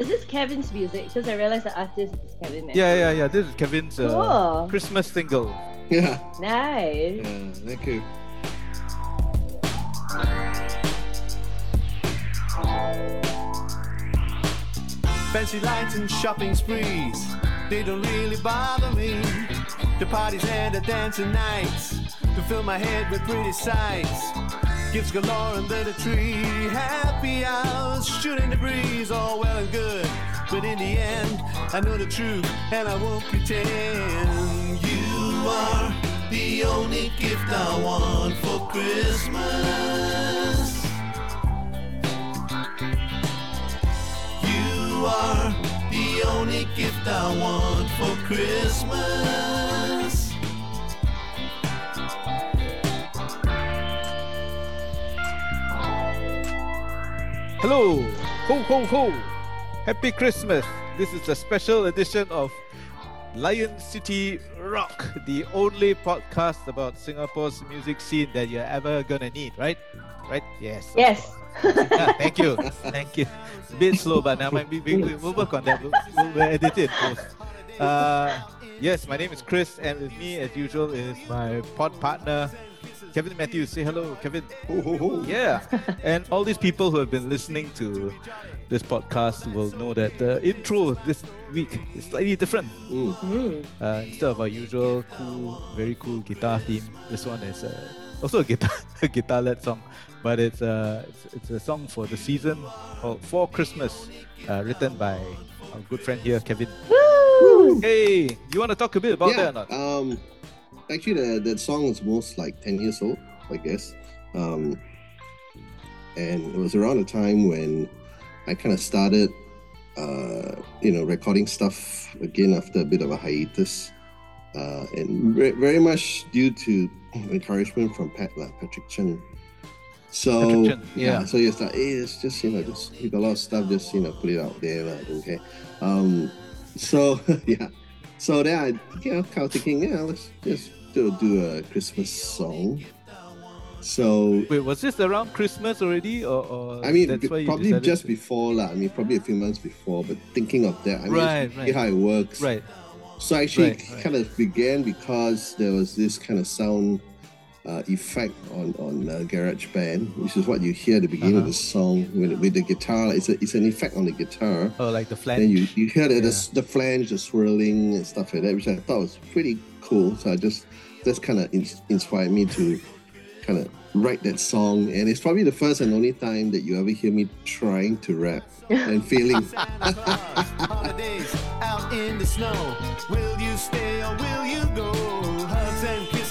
Is this Kevin's music? Because I realized the artist is Kevin. Mathews. Yeah, yeah, yeah. This is Kevin's uh, Cool. Christmas single. Yeah, Nice. yeah, thank you. Fancy lights and shopping sprees, they don't really bother me. The parties and the dancing nights, to fill my head with pretty sights. Gifts galore under the tree, happy hours, shooting the breeze, all well and good. But in the end, I know the truth and I won't pretend. You are the only gift I want for Christmas. You are the only gift I want for Christmas. Hello, ho ho ho! Happy Christmas! This is a special edition of Lion City Rock, the only podcast about Singapore's music scene that you're ever gonna need, right? Right? Yes. Yes. Yeah, thank you, thank you. A bit slow, but now we, we, we, we'll work on that. We'll, we'll, we'll edit it. post. Uh, yes, my name is Chris, and with me, as usual, is my pod partner, Kevin Mathews. Say hello, Kevin. Ho, ho, ho. Yeah, and all these people who have been listening to this podcast will know that the intro this week is slightly different. Mm. Mm. Uh, instead of our usual cool, very cool guitar theme, this one is uh, also a guitar, a guitar-led song, but it's uh, it's, it's a song for the season called "For Christmas," uh, written by our good friend here, Kevin. Woo! Hey, you want to talk a bit about yeah, that or um, actually, the, that song is most like 10 years old, I guess. Um, and it was around the time when I kind of started, uh, you know, recording stuff again after a bit of a hiatus. Uh, and very, very much due to encouragement from Pat, lah, Patrick Chen. So Chen, yeah. yeah. so like, hey, it's just you know, just you got a lot of stuff, just you know, put it out there, lah, okay. Um, so yeah, so then I, you know, kind of thinking, yeah, let's just do, do a Christmas song. So Wait, was this around Christmas already, or, or I mean, that's be- why probably just to- before lah. I mean, probably a few months before. But thinking of that, I mean, Right, how it works. right? So actually, right. kind of began because there was this kind of sound uh, effect on on uh, GarageBand, which is what you hear at the beginning of Uh-huh. the song with, with the guitar. It's a, it's an effect on the guitar. Oh, like the flange. Then you, you hear the, Yeah. the, the flange, the swirling and stuff like that, which I thought was pretty cool. So I just that's kind of in, inspired me to kind of write that song. And it's probably the first and only time that you ever hear me trying to rap and feeling. Holidays out in the snow. Will you stay or will you go?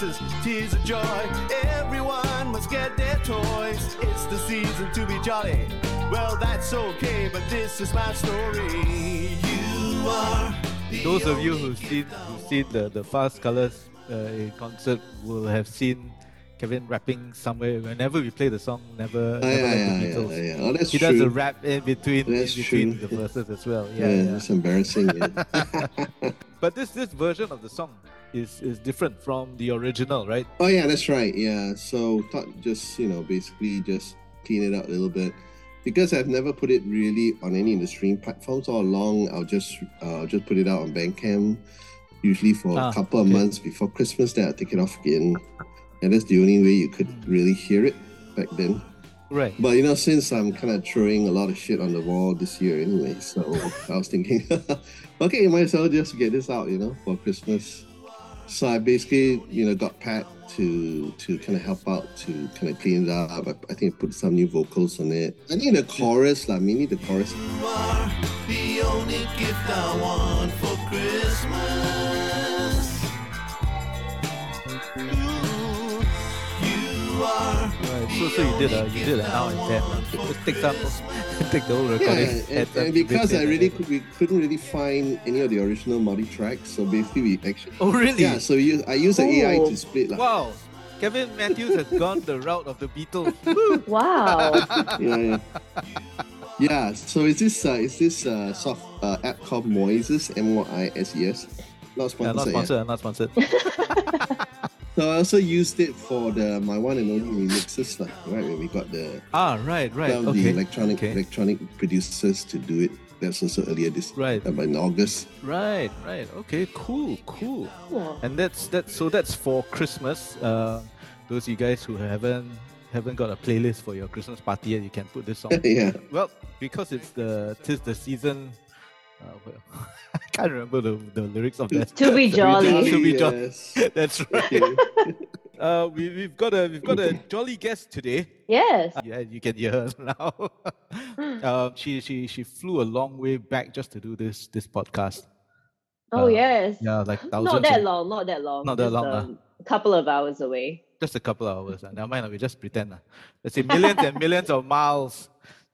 Hugs and kisses, tears of joy. Everyone must get their toys. It's the season to be jolly. Well, that's okay, but this is my story. You are. Those of you who've seen who've seen the, the Fast Colors uh, concert will have seen Kevin rapping somewhere. Whenever we play the song, never, Oh, never yeah, like yeah, the Beatles. yeah. Oh, He true. does a rap in between in between true. the verses as well. yeah, Yeah, yeah. it's embarrassing. yeah. But this this version of the song is is different from the original, right? Oh yeah, that's right. Yeah. So thought just you know basically just clean it out a little bit because I've never put it really on any of the stream platforms all along. I'll just uh, just put it out on Bandcamp, usually for Ah, a couple of months before Christmas. Then I take it off again, and that's the only way you could really hear it back then. Right. But you know, since I'm kind of throwing a lot of shit on the wall this year anyway, so I was thinking, okay, might as well just get this out, you know, for Christmas. So I basically, you know, got Pat to to kind of help out to kind of clean it up. I, I think I put some new vocals on it. I think the chorus, like mainly the chorus. So so you did a you did a now and then. uh, Just take some take the whole Yeah, recording. and, and because I really could, we couldn't really find any of the original multi tracks, so basically we actually Oh really? yeah. So we use, I use the AI Oh. to split like Wow. Kevin Mathews has gone the route of the Beatles. Wow. yeah, yeah. Yeah, so is this uh, is this uh, soft uh, app called Moises M O I S E S? Not Yeah, sponsored. not yet. sponsored, not sponsored. So I also used it for the my one and only remixes, lah. Right when we got the ah, right, right. some of Okay. the electronic okay. electronic producers to do it. that's also earlier this Right. uh, in August. Right, right. Okay, cool, cool. Cool. And that's that's so that's for Christmas. Uh, those you guys who haven't haven't got a playlist for your Christmas party yet, you can put this song. yeah. well, because it's the tis the season. Uh, well, I can't remember the, the lyrics of that. To be jolly. To be jolly. yes. That's right. Uh, we, we've got a we've got a jolly guest today. Yes. Yeah, you can hear her now. um, she she she flew a long way back just to do this this podcast. Oh Uh, yes. Yeah, like thousands. Not that of- long. Not that long. Not that just, long, huh? um, A couple of hours away. Just a couple of hours. Uh, never mind. We just pretend. Uh. Let's say millions and millions of miles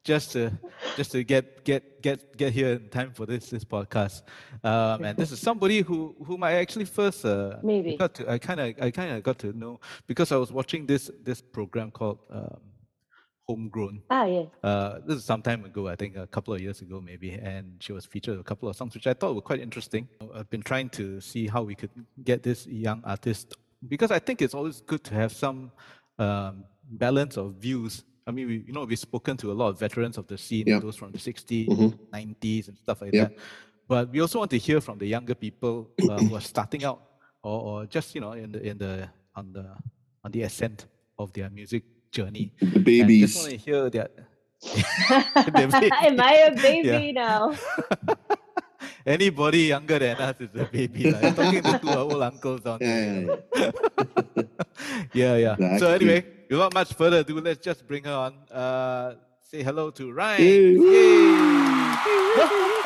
just to just to get get get get here in time for this this podcast. Um, and this is somebody who whom I actually first uh, Maybe. got to I kind of I kind of got to know because I was watching this this program called um, Homegrown. Ah yes. Uh, this is some time ago, I think a couple of years ago, maybe, and she was featured a couple of songs which I thought were quite interesting. I've been trying to see how we could get this young artist because I think it's always good to have some um, balance of views. I mean, we, you know, we've spoken to a lot of veterans of the scene, Yeah. those from the 60s, Mhm. 90s, and stuff like Yep. that. But we also want to hear from the younger people uh, who are starting out, or, or just you know, in the in the on the on the ascent of their music journey. The And babies. just want to hear that. Am I a baby now? Anybody younger than us is a baby. lah. I'm talking to two old uncles down Yeah, there. yeah, yeah. Yeah, yeah. Yeah, So anyway, without much further ado, let's just bring her on. Uh, say hello to RINES. Yay.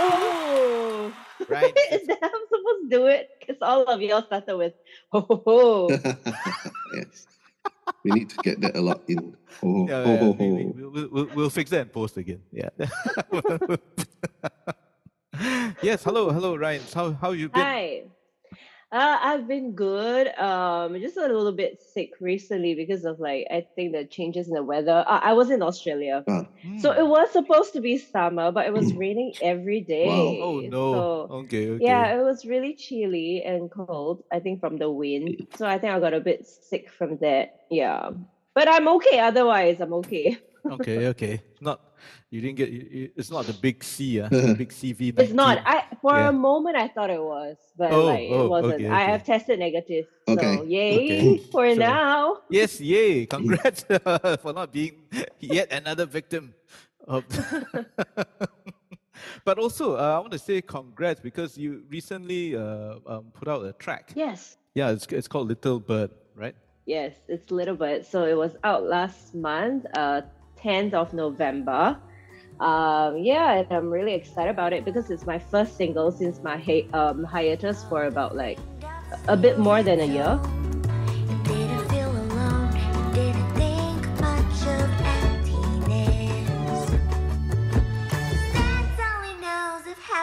oh. RINES. Is that how I'm supposed to do it? Because all of y'all started with ho ho ho. yes. We need to get that a lot in. Oh, Yeah, ho, yeah, ho, we, we, ho. we'll, we'll, we'll fix that and post again. Yeah. yes. Hello, hello, RINES. How how you been? Hi. Uh, I've been good. Um, just a little bit sick recently because of like I think the changes in the weather. Uh, I was in Australia, so Hmm. it was supposed to be summer, but it was raining every day. Oh no. So, okay. Okay. yeah, it was really chilly and cold. I think from the wind. So I think I got a bit sick from that. Yeah, but I'm okay. Otherwise, I'm okay. okay. Okay. Not. You didn't get. You, you- it's not the big C. Uh, the big CV. It's not. I for Yeah. a moment I thought it was, but Oh, like oh, it wasn't. okay, I have tested negative. Okay, So yay okay, for sure. now. Yes, yay! Congrats for not being yet another victim of. but also, uh, I want to say congrats because you recently uh, um, put out a track. Yes. Yeah, it's it's called Little Bird, right? Yes, it's Little Bird. So it was out last month, uh, 10th of November. Um, yeah, and I'm really excited about it because it's my first single since my hi- um, hiatus for about like a bit more than a year.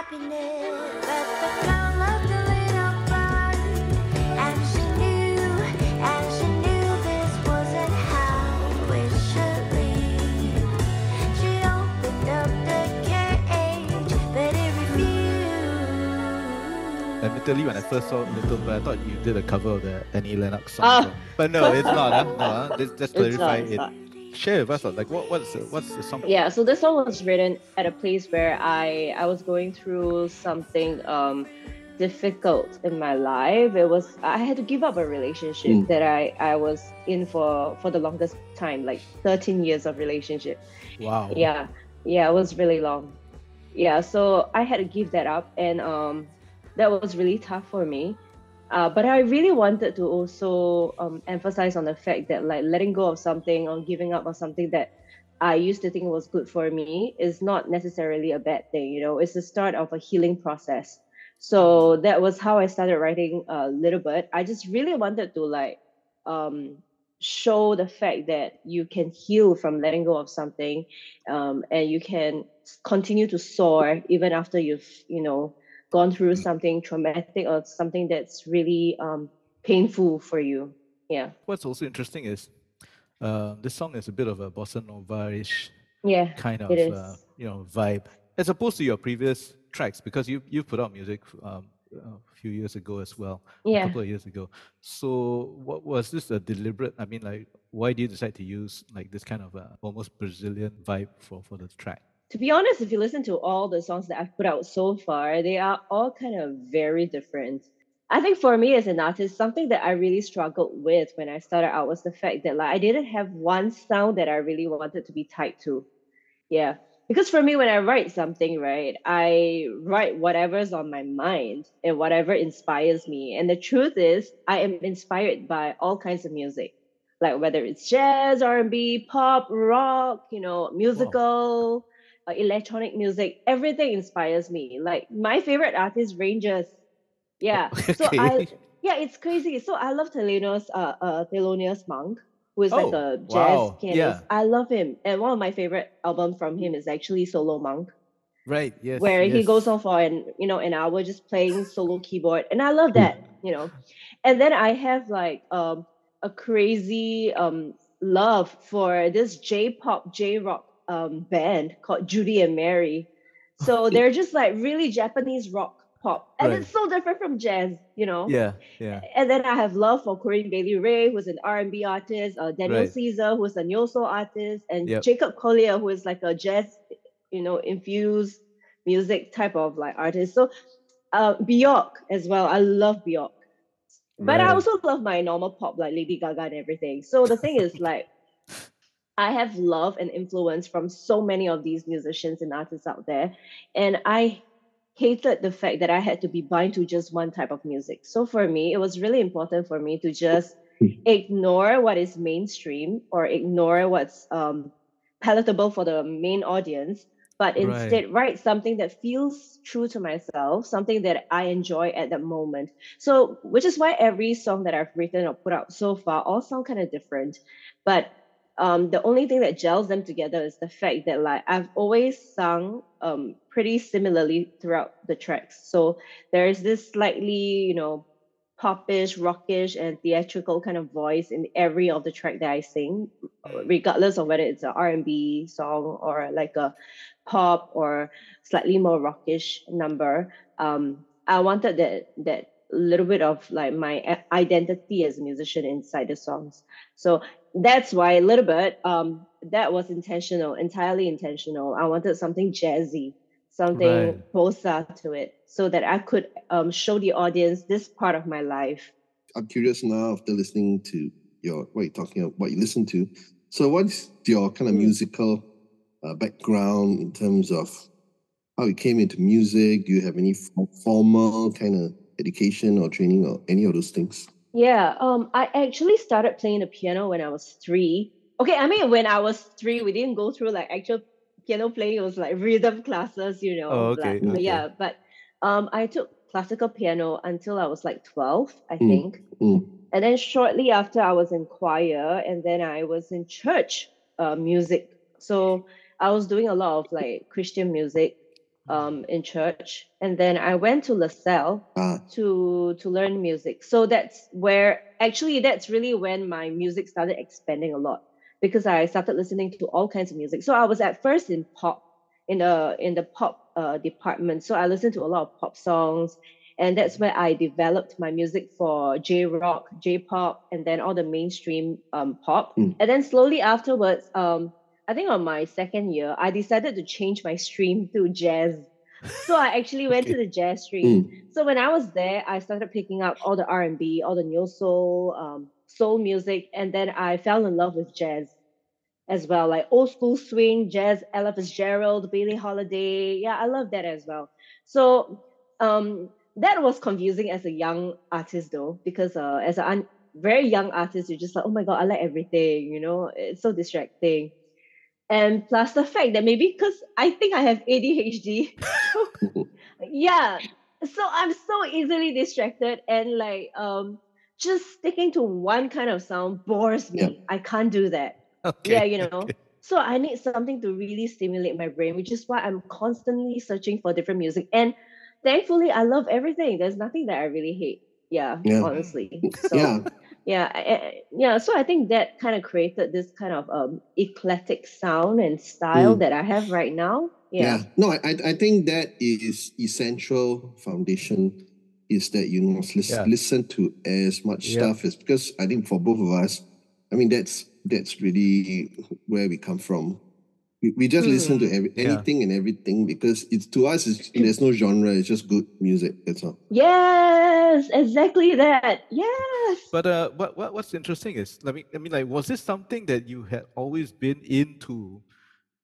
You Admittedly, when I first saw Little Bird, I thought you did a cover of the Annie Lennox song. So- But no, it's not. Huh? No, huh? Just, just It's not, clarify it. not. Share with us, uh, like what, what's the, what's the song? Yeah, so this song was written at a place where I I was going through something um difficult in my life. It was I had to give up a relationship Mm. that I I was in for for the longest time, like 13 years of relationship. Wow. Yeah. Yeah, it was really long. Yeah, so I had to give that up and um that was really tough for me. Uh, but I really wanted to also um, emphasize on the fact that like letting go of something or giving up on something that I used to think was good for me is not necessarily a bad thing. You know, it's the start of a healing process. So that was how I started writing a little bit. I just really wanted to like um, show the fact that you can heal from letting go of something, um, and you can continue to soar even after you've you know gone through something traumatic or something that's really um, painful for you. Yeah, What's also interesting is uh, this song is a bit of a bossa nova-ish yeah, kind of uh, you know vibe as opposed to your previous tracks because you you put out music um, a few years ago as well yeah. a couple of years ago so what was this a deliberate i mean like why did you decide to use like this kind of uh, almost brazilian vibe for for the track to be honest, if you listen to all the songs that I've put out so far, they are all kind of very different. I think for me as an artist, something that I really struggled with when I started out was the fact that like I didn't have one sound that I really wanted to be tied to. Yeah. Because for me, when I write something, right, I write whatever's on my mind and whatever inspires me. And the truth is, I am inspired by all kinds of music, like whether it's jazz, R&B, pop, rock, you know, musical, uh, electronic music. Everything inspires me. Like my favorite artist Rangers. Yeah. So Okay. I yeah, it's crazy. So I love Thelonious uh uh Thelonious Monk, who is like Oh, a jazz wow. pianist. Yeah. I love him. And one of my favorite albums from him is actually Solo Monk, Right. Yes. where he goes on for an you know an hour just playing solo keyboard. And I love that, you know. And then I have like um a crazy um love for this J-pop, J-rock um band called Judy and Mary. So they're just like really Japanese rock pop. And Right. it's so different from jazz, you know. Yeah. Yeah. And then I have love for Corinne Bailey Rae, who's an R&B artist, uh, Daniel Right. Caesar, who's a neo soul artist, and Yep. Jacob Collier, who is like a jazz, you know, infused music type of like artist. So uh, Bjork as well. I love Bjork. But I also love my normal pop like Lady Gaga and everything. So the thing is like I have love and influence from so many of these musicians and artists out there. And I hated the fact that I had to be blind to just one type of music. So for me, it was really important for me to just ignore what is mainstream or ignore what's um, palatable for the main audience, but Right. instead write something that feels true to myself, something that I enjoy at that moment. So, which is why every song that I've written or put out so far all sound kind of different. But um, the only thing that gels them together is the fact that like I've always sung um, pretty similarly throughout the tracks. So there's this slightly, you know, popish, rockish, and theatrical kind of voice in every of the track that I sing, regardless of whether it's an R&B song or like a pop or slightly more rockish number. Um, I wanted that that little bit of like my identity as a musician inside the songs. So that's why a little bit um that was intentional, entirely intentional. I wanted something jazzy, something Right. bossa to it, so that I could um show the audience this part of my life. I'm curious now after listening to your what you're talking about, what you listen to. So, what's your kind of Mm. musical uh, background in terms of how you came into music? Do you have any formal kind of education or training or any of those things? Yeah, um, I actually started playing the piano when I was three. Okay, I mean, when I was three, we didn't go through like actual piano playing. It was like rhythm classes, you know. Oh, okay, like- but okay. Yeah, but um, I took classical piano until I was like 12, I Mm, think. mm. And then shortly after, I was in choir, and then I was in church uh, music. So I was doing a lot of like Christian music um, in church. And then I went to LaSalle Ah, to to learn music. So that's where actually that's really when my music started expanding a lot because i started listening to all kinds of music. So i was at first in pop in the in the pop uh, department. So i listened to a lot of pop songs and that's where i developed my music for j rock j pop and then all the mainstream um, pop. Mm. and then slowly afterwards um i think on my second year i decided to change my stream to jazz so i actually went to the jazz stream mm, so when I was there, I started picking up all the R and B, all the neo soul, um, soul music, and then I fell in love with jazz as well, like old school swing, jazz, Ella Fitzgerald, Billie Holiday. Yeah, I love that as well. So um, that was confusing as a young artist though, because uh, as a un- very young artist, you're just like, oh my god, I like everything. You know, it's so distracting. And plus the fact that maybe because I think I have ADHD, yeah. So i'm so easily distracted and like um just sticking to one kind of sound bores me. Yeah. i can't do that. Okay. yeah you know? okay. so i need something to really stimulate my brain which is why i'm constantly searching for different music. And thankfully i love everything. There's nothing that i really hate. Yeah, Yeah. honestly. So yeah, yeah I- I- yeah so i think that kind of created this kind of um eclectic sound and style Mm. that i have right now yeah. yeah No, I, I I think that is essential foundation is that you must lis- Yeah. listen to as much Yeah. stuff as because I think for both of us, I mean that's that's really where we come from. We, we just listen to Hmm. every, Yeah. anything and everything because it's to us it's, there's no genre. It's just good music. That's all. Yes, exactly that. Yes. But uh, what, what what's interesting is, I mean, I mean, like, was this something that you had always been into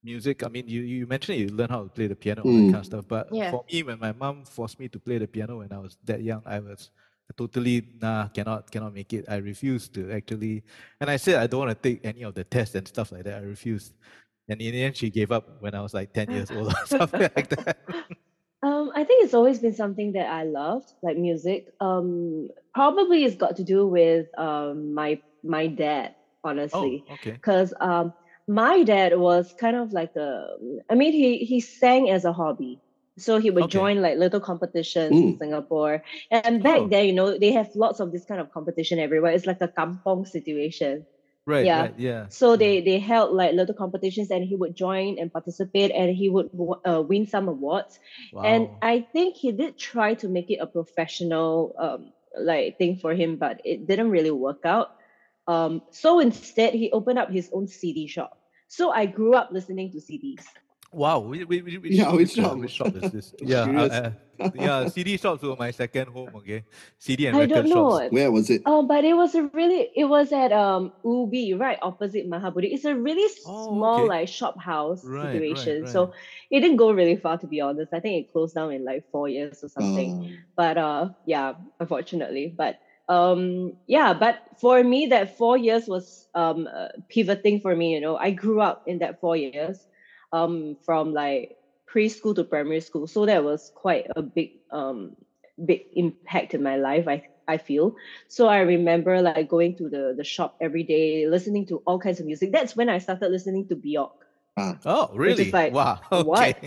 music? I mean, you you mentioned you learned how to play the piano, all that Mm. kind of stuff. But Yeah. for me, when my mom forced me to play the piano when I was that young, I was totally nah, cannot cannot make it. I refused to actually, and I said I don't want to take any of the tests and stuff like that. I refused. And in the end, she gave up when I was like 10 years old or something like that. Um, I think it's always been something that I loved, like music. Um, probably it's got to do with um my my dad, honestly. oh, honestly, okay. because um my dad was kind of like a. I mean, he he sang as a hobby, so he would Okay. join like little competitions in Mm. Singapore. And back Oh. then, you know, they have lots of this kind of competition everywhere. It's like a kampong situation. Right, Yeah. right, yeah. So they they held like little competitions, and he would join and participate, and he would uh, win some awards. Wow. And I think he did try to make it a professional um like thing for him, but it didn't really work out. Um, so instead, he opened up his own CD shop. So I grew up listening to CDs. Wow, which, which, which, Yeah, which shop? which shop is this? Yeah, uh, uh, yeah, CD shops were my second home. Okay, CD and I record don't know. shops. Where was it? Oh, but it was a really it was at um Ubi, right opposite Mahabodhi. It's a really Oh, small okay. like shop house Right, right, situation. right. So it didn't go really far to be honest. I think it closed down in like four years or something. Uh, but uh yeah unfortunately but um yeah but for me that four years was um uh, pivoting for me you know i grew up in that four years um from like preschool to primary school so that was quite a big um big impact in my life i i feel so i remember like going to the the shop every day listening to all kinds of music that's when i started listening to bjork ah, Oh, really? like, wow. what?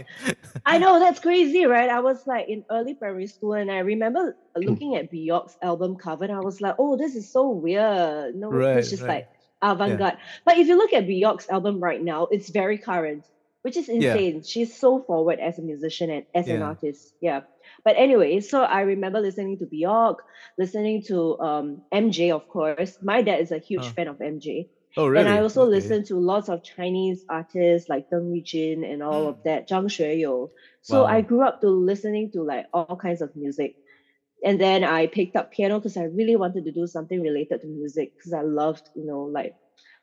I know that's crazy, right? I was like in early primary school, and I remember looking at Bjork's album cover, and I was like, "Oh, this is so weird." No, Right, it's just right. like avant-garde. But if you look at Bjork's album right now, it's very current, which is Yeah. insane. She's so forward as a musician and as an artist. Yeah. But anyway, so I remember listening to Bjork, listening to um, MJ, of course. My dad is a huge fan of MJ. Oh, really? And I also Okay. listen to lots of Chinese artists like Deng Lijun and all of Mm. that, Zhang Xueyou. So I grew up to listening to like all kinds of music. And then I picked up piano because I really wanted to do something related to music because I loved, you know, like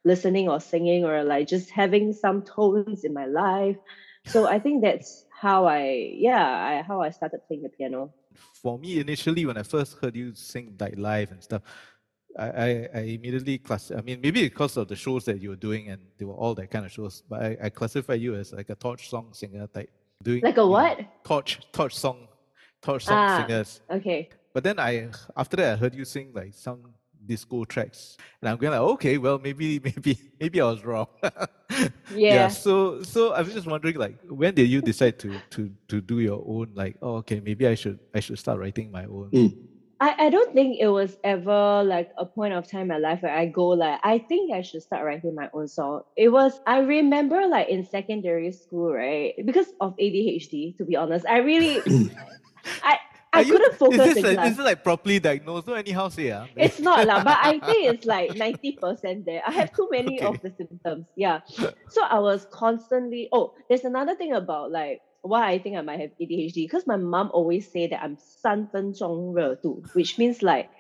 listening or singing or like just having some tones in my life. So I think that's how I, yeah, I, how I started playing the piano. For me, initially, when I first heard you sing like live and stuff, I, I, I immediately class. I mean, maybe because of the shows that you were doing, and they were all that kind of shows. But I, I classify you as like a torch song singer type, doing Like a you know, what? torch torch song, torch song Ah. singers. Okay. But then I after that I heard you sing like some disco tracks, and I'm going like, okay, well maybe maybe maybe I was wrong. Yeah. So so I was just wondering like when did you decide to to to do your own like oh okay maybe I should I should start writing my own. mm, I, I don't think it was ever like a point of time in my life where I go like I think I should start writing my own song. It was I remember like in secondary school, right? Because of ADHD, to be honest. I really I I Are you- couldn't focus is this in like, class. is it like properly diagnosed? Don't anyhow say ah. It's not lah, but I think it's like 90% there. I have too many of Okay. the symptoms. Yeah. So I was constantly oh, there's another thing about like why I think I might have ADHD because my mom always say that I'm 三分钟热度, which means like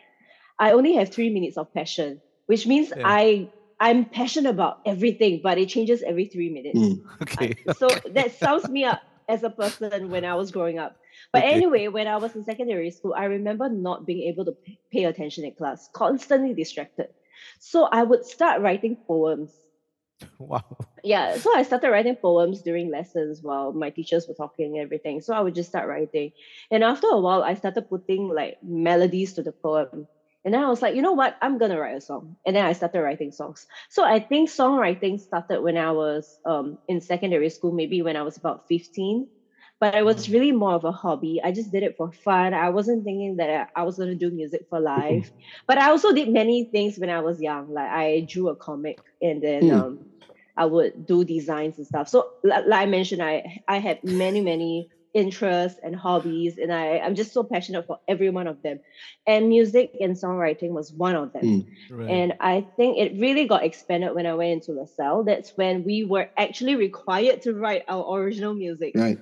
I only have three minutes of passion, which means Yeah. I I'm passionate about everything, but it changes every three minutes. mm. okay. So that sums me up as a person when I was growing up. But Okay. anyway, when I was in secondary school, I remember not being able to pay attention in class, constantly distracted. So I would start writing poems. wow. Yeah, so I started writing poems during lessons while my teachers were talking and everything. So I would just start writing. And after a while, I started putting like melodies to the poem. And then I was like, you know what? I'm gonna write a song. And then I started writing songs. So I think songwriting started when I was um, in secondary school, maybe when I was about 15. But it was really more of a hobby. I just did it for fun. I wasn't thinking that I was gonna do music for life. But I also did many things when I was young. Like I drew a comic and then Mm. um, I would do designs and stuff. So like, like I mentioned, I I had many many interests and hobbies, and I, I'm just so passionate for every one of them. And music and songwriting was one of them. Mm. Right. And I think it really got expanded when I went into LaSalle. That's when we were actually required to write our original music Right.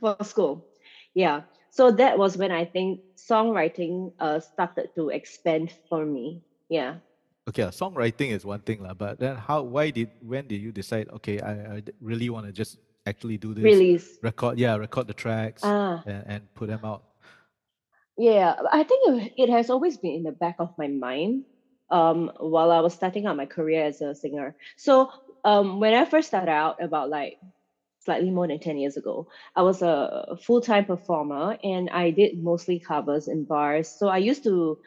For school. Yeah. So that was when I think songwriting uh, started to expand for me. Yeah. okay, uh, songwriting is one thing, lah. But then, how? Why did? When did you decide? Okay, I, I really want to just actually do this. Release. Record, yeah, record the tracks Ah. and, and put them out. Yeah, I think it it has always been in the back of my mind um, while I was starting out my career as a singer. So um, when I first started out, about like slightly more than 10 years ago, I was a full time performer and I did mostly covers in bars. So I used to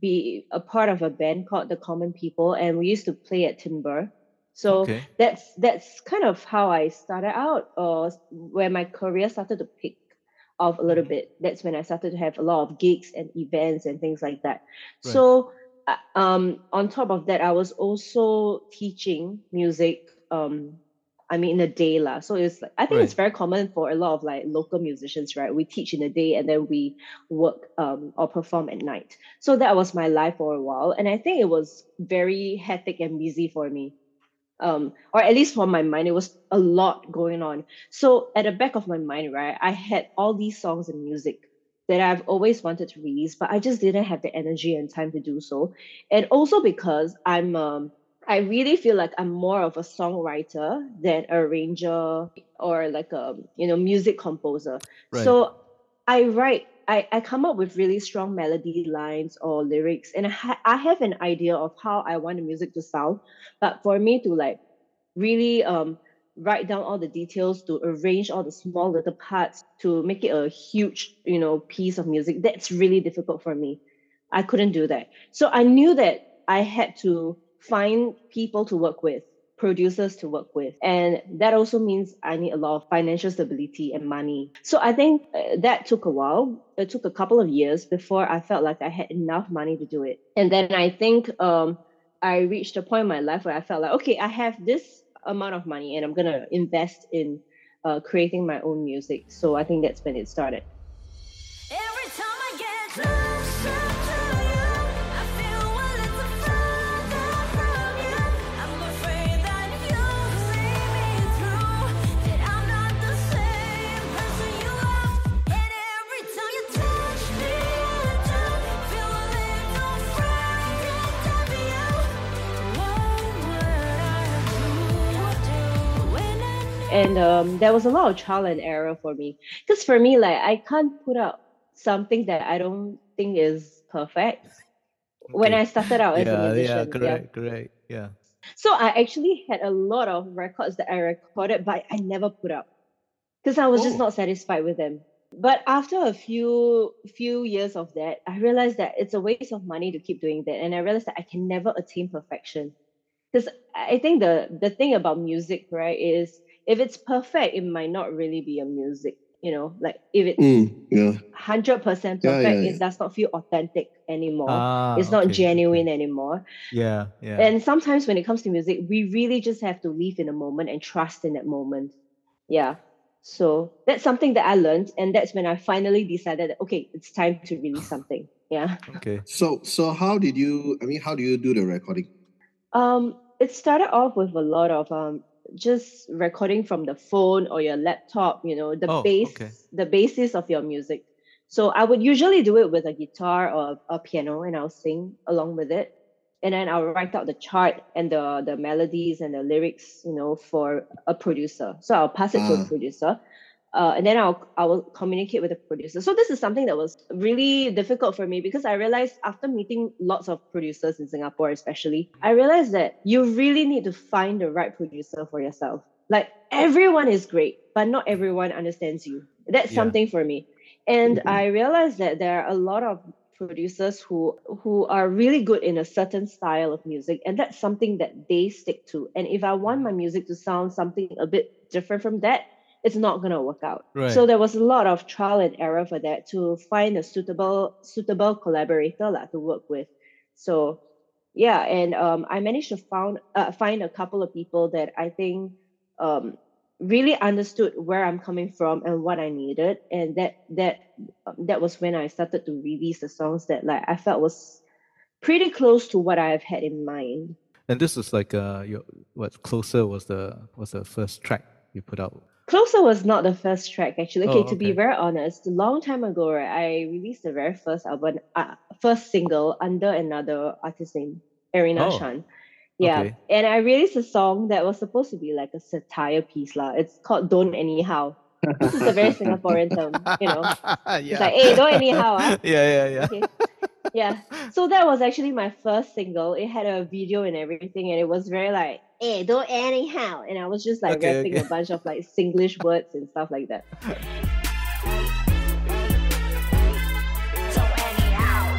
be a part of a band called The Common People and we used to play at Timber. So Okay. that's that's kind of how I started out, or where my career started to pick off a little Mhm. bit. That's when I started to have a lot of gigs and events and things like that. Right. So, uh, um, on top of that, I was also teaching music. Um, I mean, in the day lah. So it's like I think it's very common for a lot of like local musicians, right? We teach in the day and then we work um or perform at night. So that was my life for a while, and I think it was very hectic and busy for me um, or at least for my mind, it was a lot going on. So at the back of my mind, right, I had all these songs and music that I've always wanted to release, but I just didn't have the energy and time to do so. And also because I'm, um, I really feel like I'm more of a songwriter than a arranger or like a you know music composer. Right. So I write, I, I come up with really strong melody lines or lyrics, and I, ha- I have an idea of how I want the music to sound. But for me to like really um write down all the details, to arrange all the small little parts, to make it a huge, you know, piece of music, that's really difficult for me. I couldn't do that. So I knew that I had to find people to work with, producers to work with. And that also means I need a lot of financial stability and money. So I think uh, that took a while. It took a couple of years before I felt like I had enough money to do it. And then I think um, I reached a point in my life where I felt like, okay, I have this amount of money and I'm going to invest in uh, creating my own music. So I think that's when it started. And um, there was a lot of trial and error for me. Because for me like i can't put out something that i don't think is perfect. When i started out as a yeah, musician yeah, correct, correct. Yeah. so i actually had a lot of records that i recorded but i never put out because i was just Oh. not satisfied with them. But after a few few years of that i realized that it's a waste of money to keep doing that. And i realized that i can never attain perfection. Because i think the the thing about music right is if it's perfect it might not really be a music you know like if it's Mm, yeah. 100% perfect Yeah, yeah, it does not feel authentic anymore Ah, it's not okay, okay. genuine anymore Yeah, yeah. and sometimes when it comes to music we really just have to live in a moment and trust in that moment yeah so that's something that i learned and that's when i finally decided that okay it's time to release something yeah okay. So so how did you? I mean, how do you do the recording? um it started off with a lot of um just recording from the phone or your laptop you know the Oh, base okay. the basis of your music so i would usually do it with a guitar or a piano and i'll sing along with it and then i'll write out the chart and the the melodies and the lyrics you know for a producer so i'll pass it to a Ah. producer uh, and then I'll I will communicate with the producer. So this is something that was really difficult for me because I realized after meeting lots of producers in Singapore, especially, I realized that you really need to find the right producer for yourself. Like everyone is great, but not everyone understands you. That's Yeah. something for me. And Mhm. I realized that there are a lot of producers who who are really good in a certain style of music and that's something that they stick to and if i want my music to sound something a bit different from that it's not going to work out Right. so there was a lot of trial and error for that to find a suitable suitable collaborator lah, to work with so yeah and um, i managed to found uh, find a couple of people that i think um, really understood where I'm coming from and what I needed, and that that that was when I started to release the songs that like I felt was pretty close to what I have had in mind. And this is like uh your what closer was the was the first track you put out. Closer was not the first track actually. Okay, Oh, to be very honest, a long time ago, right, I released the very first album, uh, first single under another artist name, Arina Oh, Shan. Yeah, okay. and I released a song that was supposed to be like a satire piece, lah. It's called "Don't Anyhow." This is a very Singaporean term, you know. yeah. It's like, "Hey, don't anyhow, ah." Yeah, yeah, yeah. Okay. Yeah. So that was actually my first single. It had a video and everything, and it was very like, "Hey, don't anyhow," and I was just like Okay, rapping okay. a bunch of like Singlish words and stuff like that. So anyhow.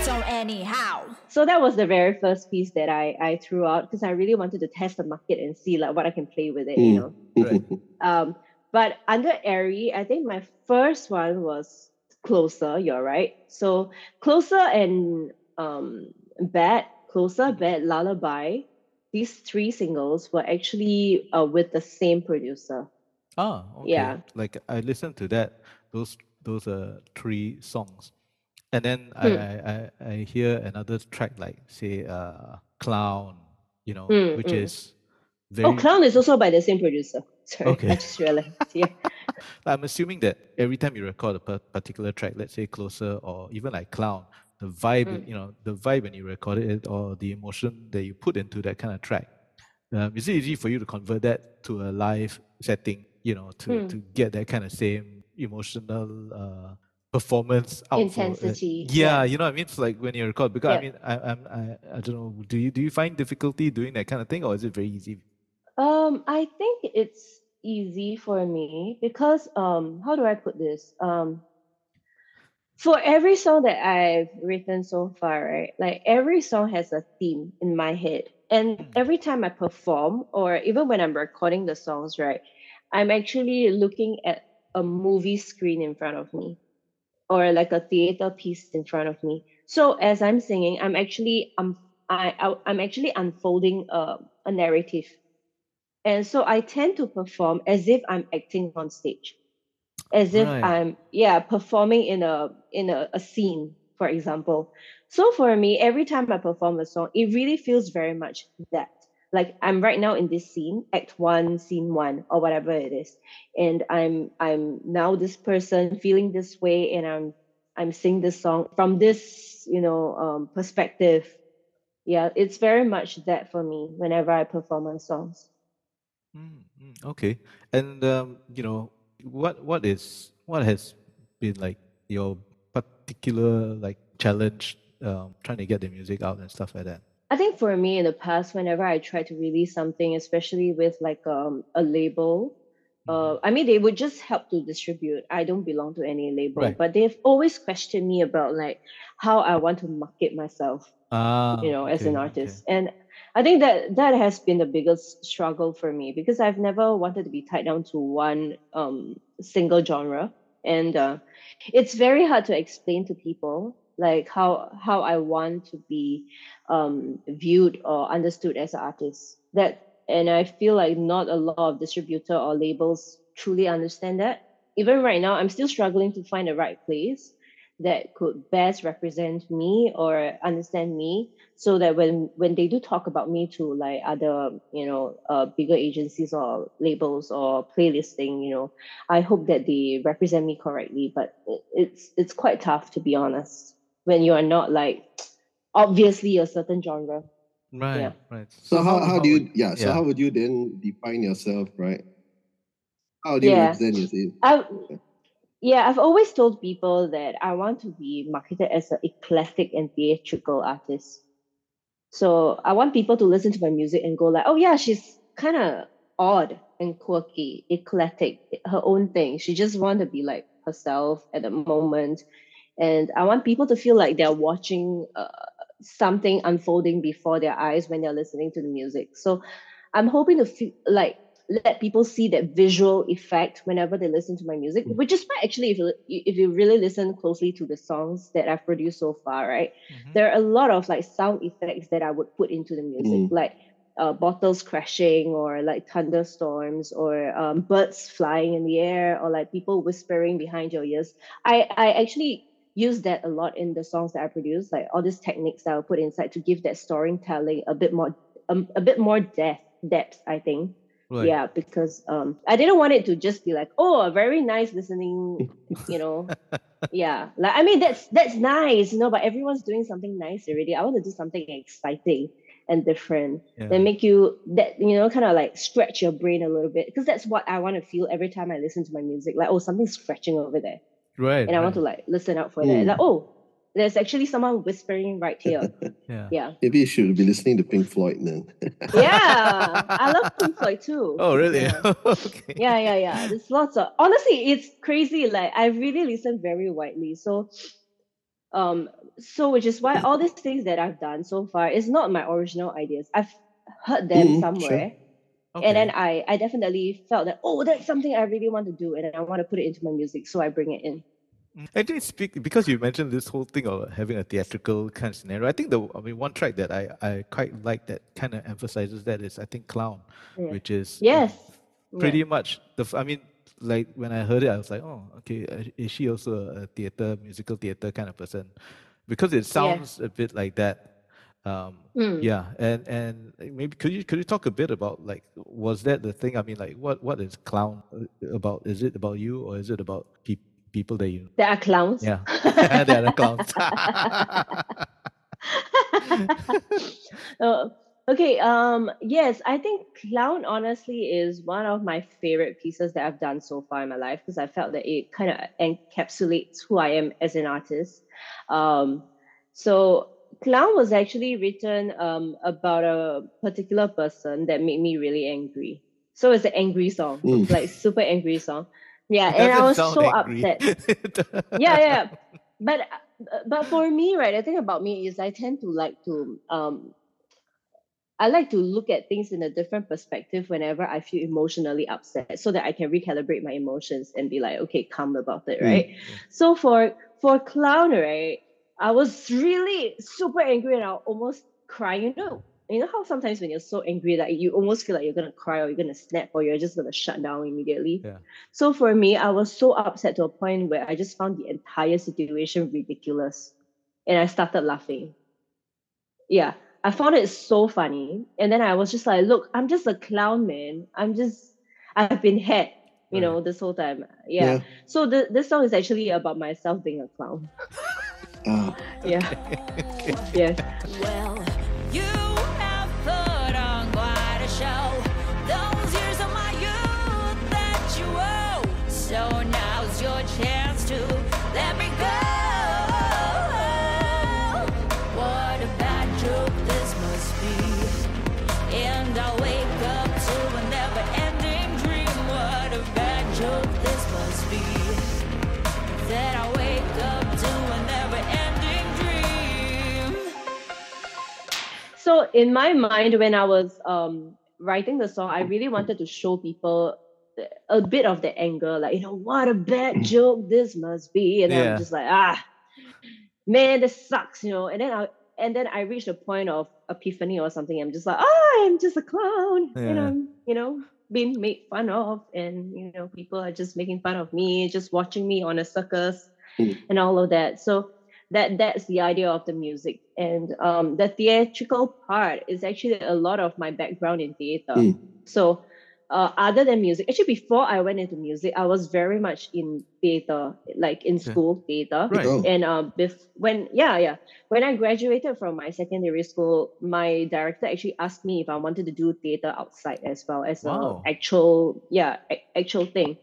so anyhow. So that was the very first piece that I I threw out because I really wanted to test the market and see like what I can play with it, you Mm. know. Right. Um, but under Airy, I think my first one was Closer. You're right. So Closer and um, Bad, Closer, Bad, Lullaby. These three singles were actually uh, with the same producer. Ah, okay. Yeah. Like I listened to that those those uh three songs, and then I, Hmm. I I I hear another track like say uh clown, you know, Mm, which mm. is very. Oh, Clown is also by the same producer. Sorry, Okay. I just realized. Yeah. I'm assuming that every time you record a particular track, let's say closer or even like clown, the vibe, Mm. you know, the vibe when you recorded it or the emotion that you put into that kind of track. Um, is it easy for you to convert that to a live setting, you know, to, Mm. to get that kind of same emotional uh, performance out for, uh, Intensity, yeah, yeah. you know what I mean? It's like when you record because I mean I, I'm I, I don't know. Do you do you find difficulty doing that kind of thing or is it very easy? Um, I think it's easy for me because um, how do I put this? Um, for every song that I've written so far, right? Like every song has a theme in my head. And Mm. every time I perform, or even when I'm recording the songs, right, I'm actually looking at a movie screen in front of me or like a theater piece in front of me. So as I'm singing, I'm actually um, I, I I'm actually unfolding a, a narrative. And so I tend to perform as if I'm acting on stage. As if Right. I'm yeah, performing in a in a, a scene, for example. So for me, every time I perform a song, it really feels very much that. Like I'm right now in this scene, act one, scene one, or whatever it is. And I'm I'm now this person feeling this way and I'm I'm singing this song from this, you know, um, perspective. Yeah, it's very much that for me whenever I perform my songs. Mm, mm, okay. And um, you know, what what is what has been like your particular like challenge um, trying to get the music out and stuff like that? I think for me in the past, whenever I try to release something, especially with like um, a label, Mm-hmm. uh, I mean, they would just help to distribute. I don't belong to any label, Right. but they've always questioned me about like how I want to market myself. Ah, you know, as okay, an okay. artist. And I think that that has been the biggest struggle for me because I've never wanted to be tied down to one um, single genre, and uh, it's very hard to explain to people like how how I want to be um, viewed or understood as an artist. That and I feel like not a lot of distributor or labels truly understand that. Even right now, I'm still struggling to find the right place that could best represent me or understand me so that when when they do talk about me to like other you know uh, bigger agencies or labels or playlisting you know i hope that they represent me correctly but it's it's quite tough to be honest when you are not like obviously a certain genre Right, Yeah. right. So how, how do you would- yeah, so yeah. how would you then define yourself, right? How do you Yeah. represent yourself? I, yeah, I've always told people that I want to be marketed as an eclectic and theatrical artist. So I want people to listen to my music and go like, oh yeah, she's kind of odd and quirky, eclectic, her own thing. She just want to be like herself at the moment, and I want people to feel like they're watching uh, something unfolding before their eyes when they're listening to the music. So I'm hoping to feel like let people see that visual effect whenever they listen to my music, Mm. which is why actually if you if you really listen closely to the songs that I've produced so far, right, Mhm. there are a lot of like sound effects that I would put into the music, Mm. like uh, bottles crashing or like thunderstorms or um, birds flying in the air or like people whispering behind your ears. I, I actually use that a lot in the songs that I produce, like all these techniques that I'll put inside to give that storytelling a bit more um, a bit more depth depth, I think. Right. Yeah, because um I didn't want it to just be like, oh, a very nice listening, you know. yeah. Like I mean that's that's nice, you know, but everyone's doing something nice already. I want to do something exciting and different Yeah. that make you that you know kind of like stretch your brain a little bit because that's what I want to feel every time I listen to my music. Like, oh, something's scratching over there. Right. And I want to like listen out for that. Like, oh, there's actually someone whispering right here. Yeah. yeah. Maybe you should be listening to Pink Floyd then. Yeah. I love Pink Floyd too. Oh, really? Yeah. okay. yeah yeah yeah there's lots of honestly it's crazy like i really listen very widely so um so which is why all these things that i've done so far is not my original ideas i've heard them Mm, sure. somewhere Okay. and then i i definitely felt that oh that's something i really want to do and i want to put it into my music so i bring it in Actually, speak because you mentioned this whole thing of having a theatrical kind of scenario. I think the I mean one track that I, I quite like that kind of emphasizes that is I think Clown, Yeah. which is yes Yeah. pretty much the. I mean, like when I heard it, I was like, oh, okay, uh, is she also a, theater, musical theater kind of person? Because it sounds a bit like that. Um, Mm. yeah, and and maybe could you could you talk a bit about like was that the thing? I mean, like what what is Clown uh, about? Is it about you or is it about peop people that you? there are clowns Yeah, they are the clowns. Oh, okay. Um. Yes, I think clown honestly is one of my favorite pieces that I've done so far in my life because I felt that it kind of encapsulates who I am as an artist. Um. So clown was actually written um about a particular person that made me really angry. So it's an angry song, Mm. like super angry song. Yeah, and I was so angry. upset yeah, yeah. But but for me, right, the thing about me is I tend to like to um I like to look at things in a different perspective whenever I feel emotionally upset so that I can recalibrate my emotions and be like, okay, calm about it, Mm. right? So for for clown, right, I was really super angry and I almost crying. You know, you know how sometimes when you're so angry that you almost feel like you're gonna cry or you're gonna snap or you're just gonna shut down immediately. Yeah. So for me, I was so upset to a point where I just found the entire situation ridiculous. And I started laughing. Yeah. I found it so funny. And then I was just like, look, I'm just a clown, man. I'm just I've been had, you know, this whole time. Yeah. Yeah. So the, this song is actually about myself being a clown. Ah, Yeah. yes. Well, So in my mind, when I was um writing the song, I really wanted to show people a bit of the anger, like you know, what a bad joke this must be, and Yeah. I'm just like, ah, man, this sucks, you know. And then I and then I reached a point of epiphany or something. I'm just like, ah, I'm just a clown, Yeah. and I'm you know being made fun of, and you know people are just making fun of me, just watching me on a circus, Mm. and all of that. So that that's the idea of the music and um the theatrical part is actually a lot of my background in theater Mm. so uh, other than music actually before i went into music i was very much in theater like in Yeah. school theater Right. Oh. and um bef- when yeah yeah when i graduated from my secondary school my director actually asked me if i wanted to do theater outside as well as Wow. a actual yeah a- actual thing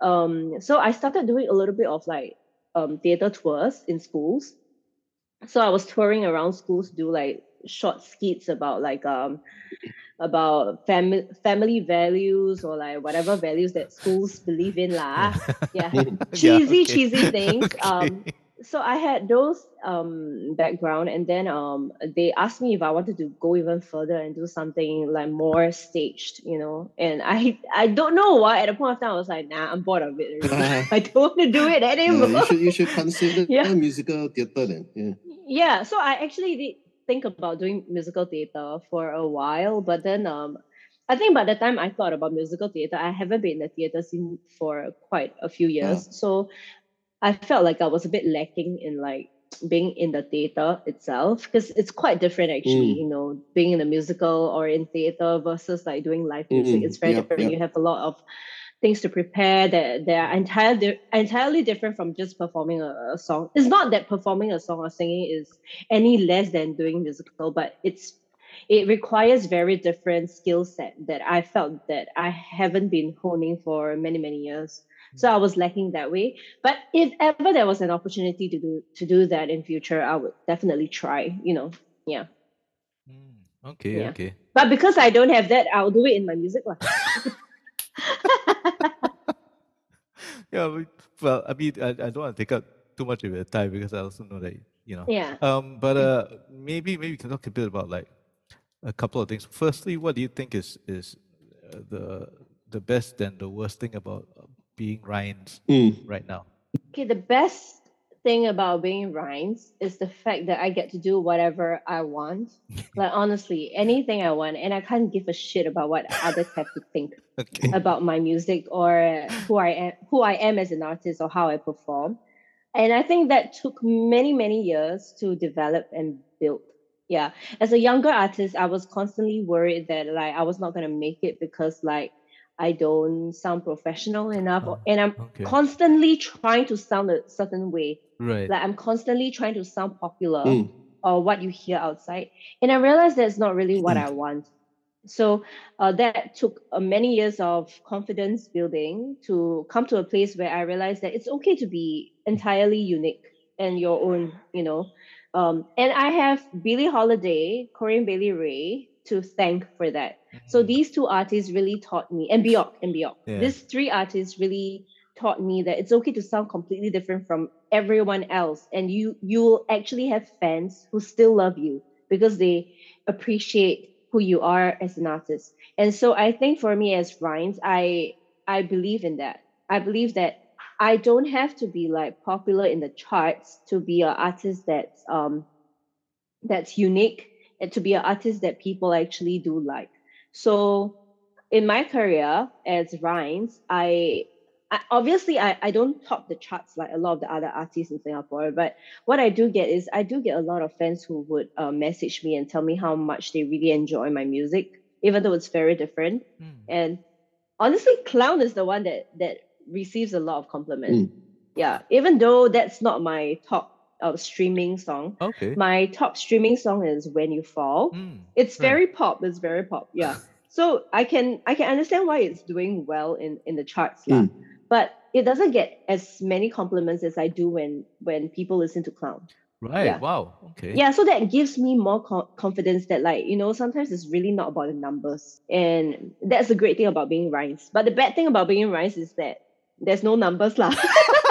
um so i started doing a little bit of like um theater tours in schools so i was touring around schools to do like short skits about like um about family family values or like whatever values that schools believe in lah yeah cheesy okay. cheesy things um so I had those um background and then um they asked me if I wanted to go even further and do something like more staged, you know. And I I don't know why at the point of time I was like, nah, I'm bored of it. I don't want to do it Yeah, anymore. you should you should consider Yeah. musical theatre then. Yeah. yeah so i actually did think about doing musical theater for a while but then um i think by the time i thought about musical theater i haven't been in the theater scene for quite a few years so i felt like i was a bit lacking in like being in the theater itself because it's quite different actually Mm. you know being in a musical or in theater versus like doing live music Mm-mm. it's very Yep, different yep. you have a lot of things to prepare that they are entirely entirely different from just performing a, a song. It's not that performing a song or singing is any less than doing musical, but it's it requires very different skill set that I felt that I haven't been honing for many many years. So I was lacking that way. But if ever there was an opportunity to do to do that in future, I would definitely try. You know, yeah. Mm, okay, Yeah. okay. But because I don't have that, I'll do it in my music. Yeah, we- well, I mean, I, I don't want to take up too much of your time because I also know that you know. yeah. Um, but uh, maybe maybe we can talk a bit about like a couple of things. Firstly, what do you think is is uh, the the best and the worst thing about uh, being RINES Mm. right now? Okay, the best thing about being RINES is the fact that I get to do whatever I want. like honestly, anything I want, and I can't give a shit about what others have to think Okay. about my music or who I am, who I am as an artist or how I perform. And I think that took many, many years to develop and build. Yeah. As a younger artist, I was constantly worried that like I was not gonna make it because like I don't sound professional enough Oh, and I'm okay. constantly trying to sound a certain way. Right. Like I'm constantly trying to sound popular Mm. or what you hear outside. And I realized that's not really what I want. So uh, that took uh, many years of confidence building to come to a place where I realized that it's okay to be entirely unique and your own, you know. Um, and I have Billie Holiday, Corinne Bailey Rae to thank for that. So these two artists really taught me, and Bjork, and Bjork. Yeah. These three artists really taught me that it's okay to sound completely different from everyone else, and you you'll actually have fans who still love you because they appreciate who you are as an artist. And so I think for me as RINES, I I believe in that. I believe that I don't have to be like popular in the charts to be an artist that's um that's unique and to be an artist that people actually do like. So in my career as RINES, I, I obviously I, I don't top the charts like a lot of the other artists in Singapore, but what I do get is I do get a lot of fans who would uh, message me and tell me how much they really enjoy my music, even though it's very different. mm, And honestly, Clown is the one that that receives a lot of compliments. Mm. Yeah, even though that's not my top uh, streaming song, Okay. my top streaming song is When You Fall. Mm, It's right. very pop. It's very pop. Yeah. so I can I can understand why it's doing well in in the charts. Mm. But it doesn't get as many compliments as I do when when people listen to Clown. Right. yeah. Wow. Okay. Yeah, so that gives me more co- confidence that like you know sometimes it's really not about the numbers, and that's the great thing about being RINES. But the bad thing about being RINES is that there's no numbers lah.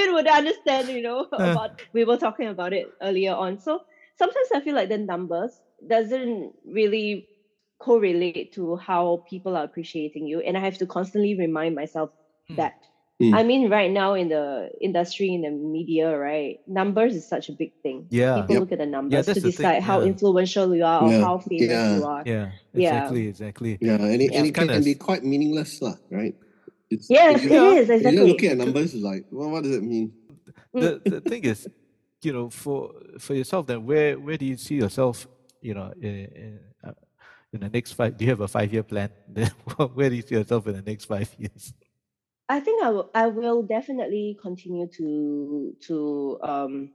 Kevin would understand, you know, about we were talking about it earlier on. So sometimes I feel like the numbers doesn't really correlate to how people are appreciating you, and I have to constantly remind myself Hmm. that. Hmm. I mean, right now in the industry, in the media, right, numbers is such a big thing. Yeah. People Yep. look at the numbers to that's the thing, decide how yeah. influential you are or Yeah, how famous yeah. you are. Yeah. Yeah. Exactly. Exactly. Yeah, and it, Yeah. and it can, Kinda- be quite meaningless, lah, right? It's, Yes, if it you, is if you exactly. just look at numbers, it's like, well, what does it mean? the the thing is, you know, for for yourself, then where where do you see yourself, you know, in in, uh, in the next five? Do you have a five year plan? Where do you see yourself in the next five years? I think I will I will definitely continue to to um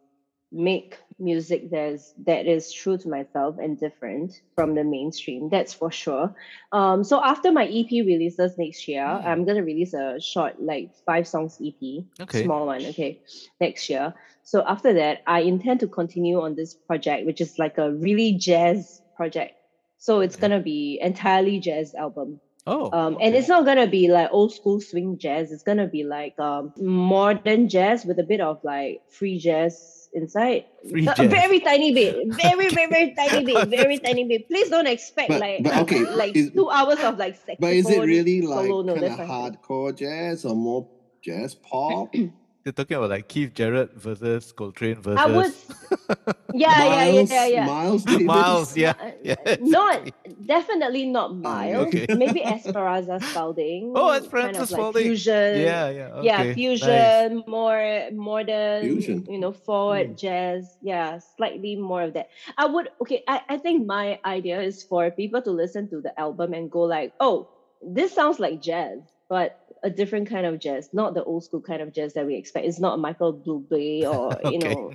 make music that's that is true to myself and different from the mainstream. That's for sure. Um so after my EP releases next year, Mm. I'm gonna release a short like five songs EP. Okay. Small one, okay, next year. So after that, I intend to continue on this project, which is like a really jazz project. So it's Okay. gonna be entirely jazz album. Oh, Um, and it's not gonna be like old school swing jazz. It's gonna be like um, modern jazz with a bit of like free jazz inside. Free A very tiny bit, very very very tiny bit, very tiny bit. Please don't expect But- like but okay, like is- two hours of like saxophone. But is it really like solo? No, kind of that's not it. hardcore jazz or more jazz pop? You're talking about like Keith Jarrett versus Coltrane versus I would. Yeah, yeah, Miles, yeah, yeah. Miles Davis. Miles. Yeah, Uh, yeah. Not definitely not Miles. okay. Maybe Esperanza Spalding. Oh, kind Esperanza of like Fusion. Yeah, yeah. Okay. yeah, nice. fusion, more modern, Fusion. you know, forward Hmm. jazz. Yeah, slightly more of that. I would okay. I, I think my idea is for people to listen to the album and go like, oh, this sounds like jazz, but a different kind of jazz, not the old school kind of jazz that we expect. It's not Michael Bublé or you know,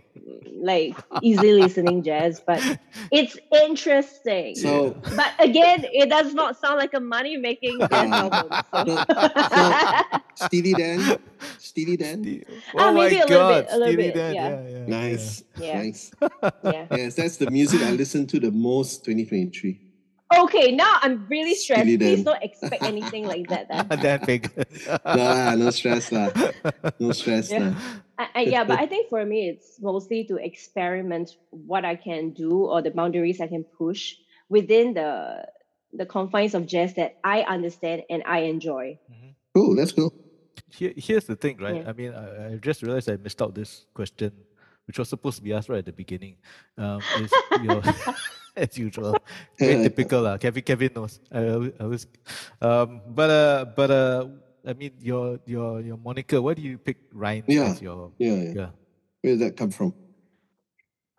like easy listening jazz, but it's interesting. So but again, it does not sound like a money making jazz album. So. Steely Dan, Steely Dan. Ste- Ah, Oh my maybe a little God, bit, a little Steely bit, Dan, yeah. yeah, yeah, Nice, Yeah. nice. yeah. Yes, that's the music I listen to the most 2023. Okay, now I'm really stressed. Steely Please don't expect anything like that. yeah. Then. Dan No, no stress lah. No stress Yeah. lah. I, I, yeah, but I think for me, it's mostly to experiment what I can do or the boundaries I can push within the the confines of jazz that I understand and I enjoy. Cool, that's cool. Here, here's the thing, right? Yeah. I mean, I, I just realized I missed out this question, which was supposed to be asked right at the beginning. Um, is your, as usual, very typical, uh, Kevin. Kevin knows. I, I was, um, but uh, but uh, I mean, your your your moniker. Why do you pick RINES Yeah. as your? Yeah, yeah. Yeah. Where did that come from?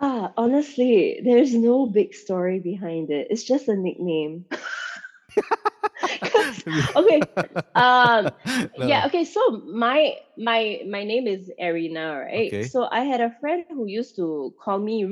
Ah, honestly, there's no big story behind it. It's just a nickname. okay. Um, No. yeah okay so my my my name is Arina right Okay. so I had a friend who used to call me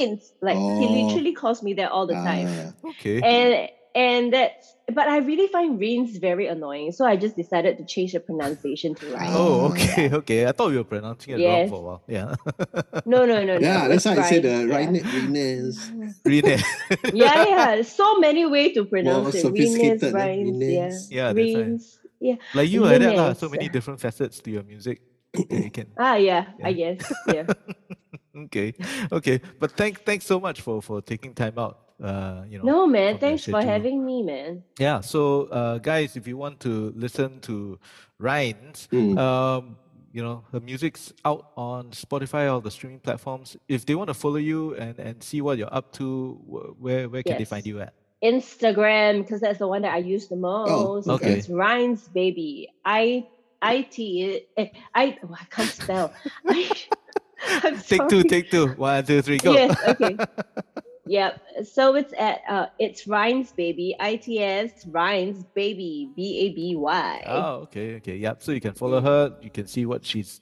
Reens like he Oh. literally calls me that all the time Ah, Okay. and and that's but I really find Rains very annoying so I just decided to change the pronunciation to Ryan Oh, Ah. okay, okay. I thought we were pronouncing it wrong for a while. Yeah. no no no no yeah, that's it's why I said Ryan, the yeah. right Rines. Yeah yeah so many ways to pronounce it sophisticated, Reens eh? Rines yeah Yeah, Reens. that's why. Reens yeah like you like that, lah. So many uh, different facets to your music. you can ah yeah, I guess yeah okay okay but thank thanks so much for for taking time out uh you know no man thanks for having me man yeah so uh guys if you want to listen to RINES Mm. um you know her music's out on spotify all the streaming platforms if they want to follow you and and see what you're up to where where can they find you at Instagram because that's the one that I use the most. Oh, okay. It's RINES baby. I I T eh, I oh, I can't spell. I, I'm take two take two one two three go Yes, okay. Yep. So it's at uh it's RINES baby. I T S RINES baby. B A B Y. Oh, okay, okay, yep. So you can follow her. You can see what she's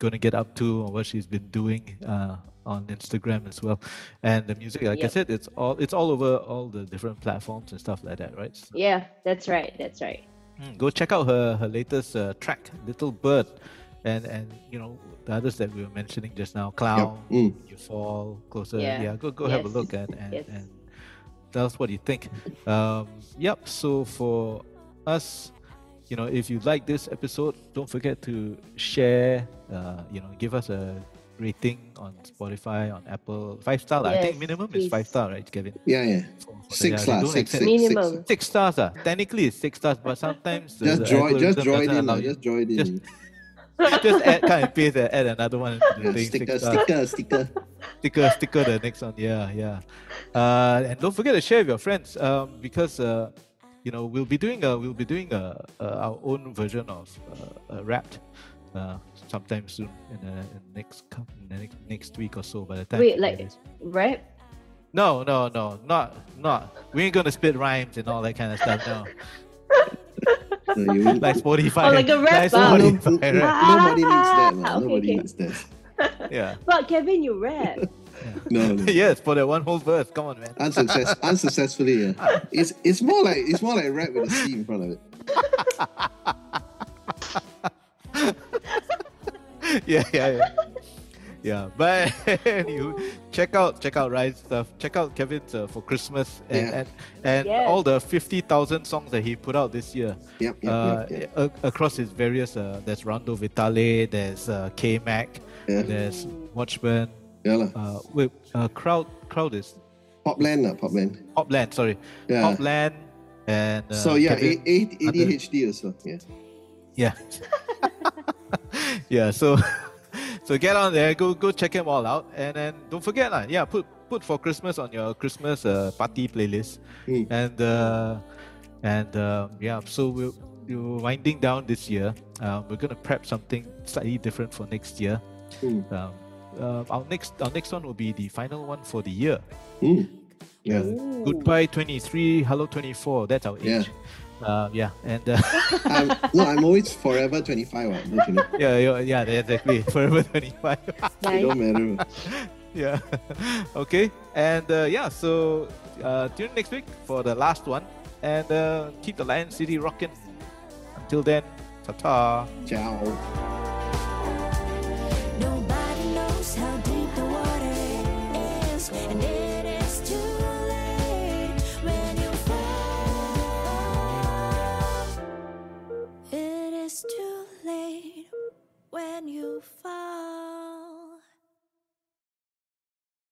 going to get up to or what she's been doing uh, on Instagram as well. And the music, like I said, it's all it's all over all the different platforms and stuff like that, right? So, Yeah, that's right. That's right. mm, go check out her her latest uh, track, Little Bird, and and you know the others that we were mentioning just now, Clown, Mm. You Fall Closer. Yeah. Yeah, go go have a look and and, Yes. and tell us what you think. Um, yep. So for us, you know, if you like this episode, don't forget to share. Uh, you know, give us a rating on Spotify, on Apple, five star. lah. I think Yes, minimum is five star, right, Kevin? Yeah, yeah. For- for Six yeah, they six, accept- six, six. Minimum. Six stars, ah. Technically, it's six stars, but sometimes Just the join, just algorithm join in, allow lah. you- Just join in. Just- just add, cut and paste, and add another one. into the Yeah, thing, sticker, sticker, sticker. sticker, sticker the next one. Yeah, yeah. Uh, and don't forget to share with your friends um, because uh, you know we'll be doing a we'll be doing a, a our own version of uh, a Wrapped uh, sometime soon in the, in the next cou- in the next, next week or so. By the time Wait, like- hear this. Right? no, no, no, not not. We ain't gonna spit rhymes and all that kind of stuff. No, No, you won't- like Spotify. Oh, like a rap like Spotify, no, right? nobody needs that, man. Okay, Nobody okay. needs that. Yeah. But Kevin, you rap. No, no. yes, for that one whole verse. Come on, man. Unsuccess, unsuccessfully, yeah. It's it's more like it's more like rap with a C in front of it. yeah, yeah, yeah. Yeah, but you check out check out RINES' stuff. Check out Kevin's uh, for Christmas and Yeah. and, and Yes. all the fifty thousand songs that he put out this year. Yep, yep, uh, yep, yep. across his various. Uh, there's Rondo Vitale. There's uh, KayMac. Yeah. There's Watchman. Yeah. Uh, wait, uh, crowd crowd is Popland, lah, Popland. Popland. Sorry, Yeah. Popland. And uh, so yeah, Kevin- A- A- ADHD also. Yeah. Yeah. yeah, so so get on there, go go check them all out. And then don't forget, lah, yeah, put put 4Christmas on your Christmas uh, party playlist. Mm. And uh and um, yeah, so we're we're winding down this year. Um, we're gonna prep something slightly different for next year. Mm. Um, uh, our next our next one will be the final one for the year. Mm. Yeah. Ooh. Goodbye 23, hello 24. That's our Yeah. Uh, yeah, and uh, I'm, no, I'm always forever 25. Ah, don't you know? Yeah, yeah, exactly. Forever 25. nice. It don't matter. yeah. Okay, and uh, yeah, so uh, tune next week for the last one, and uh, keep the Lion City rocking. Until then, ta ta. Ciao. when you fall.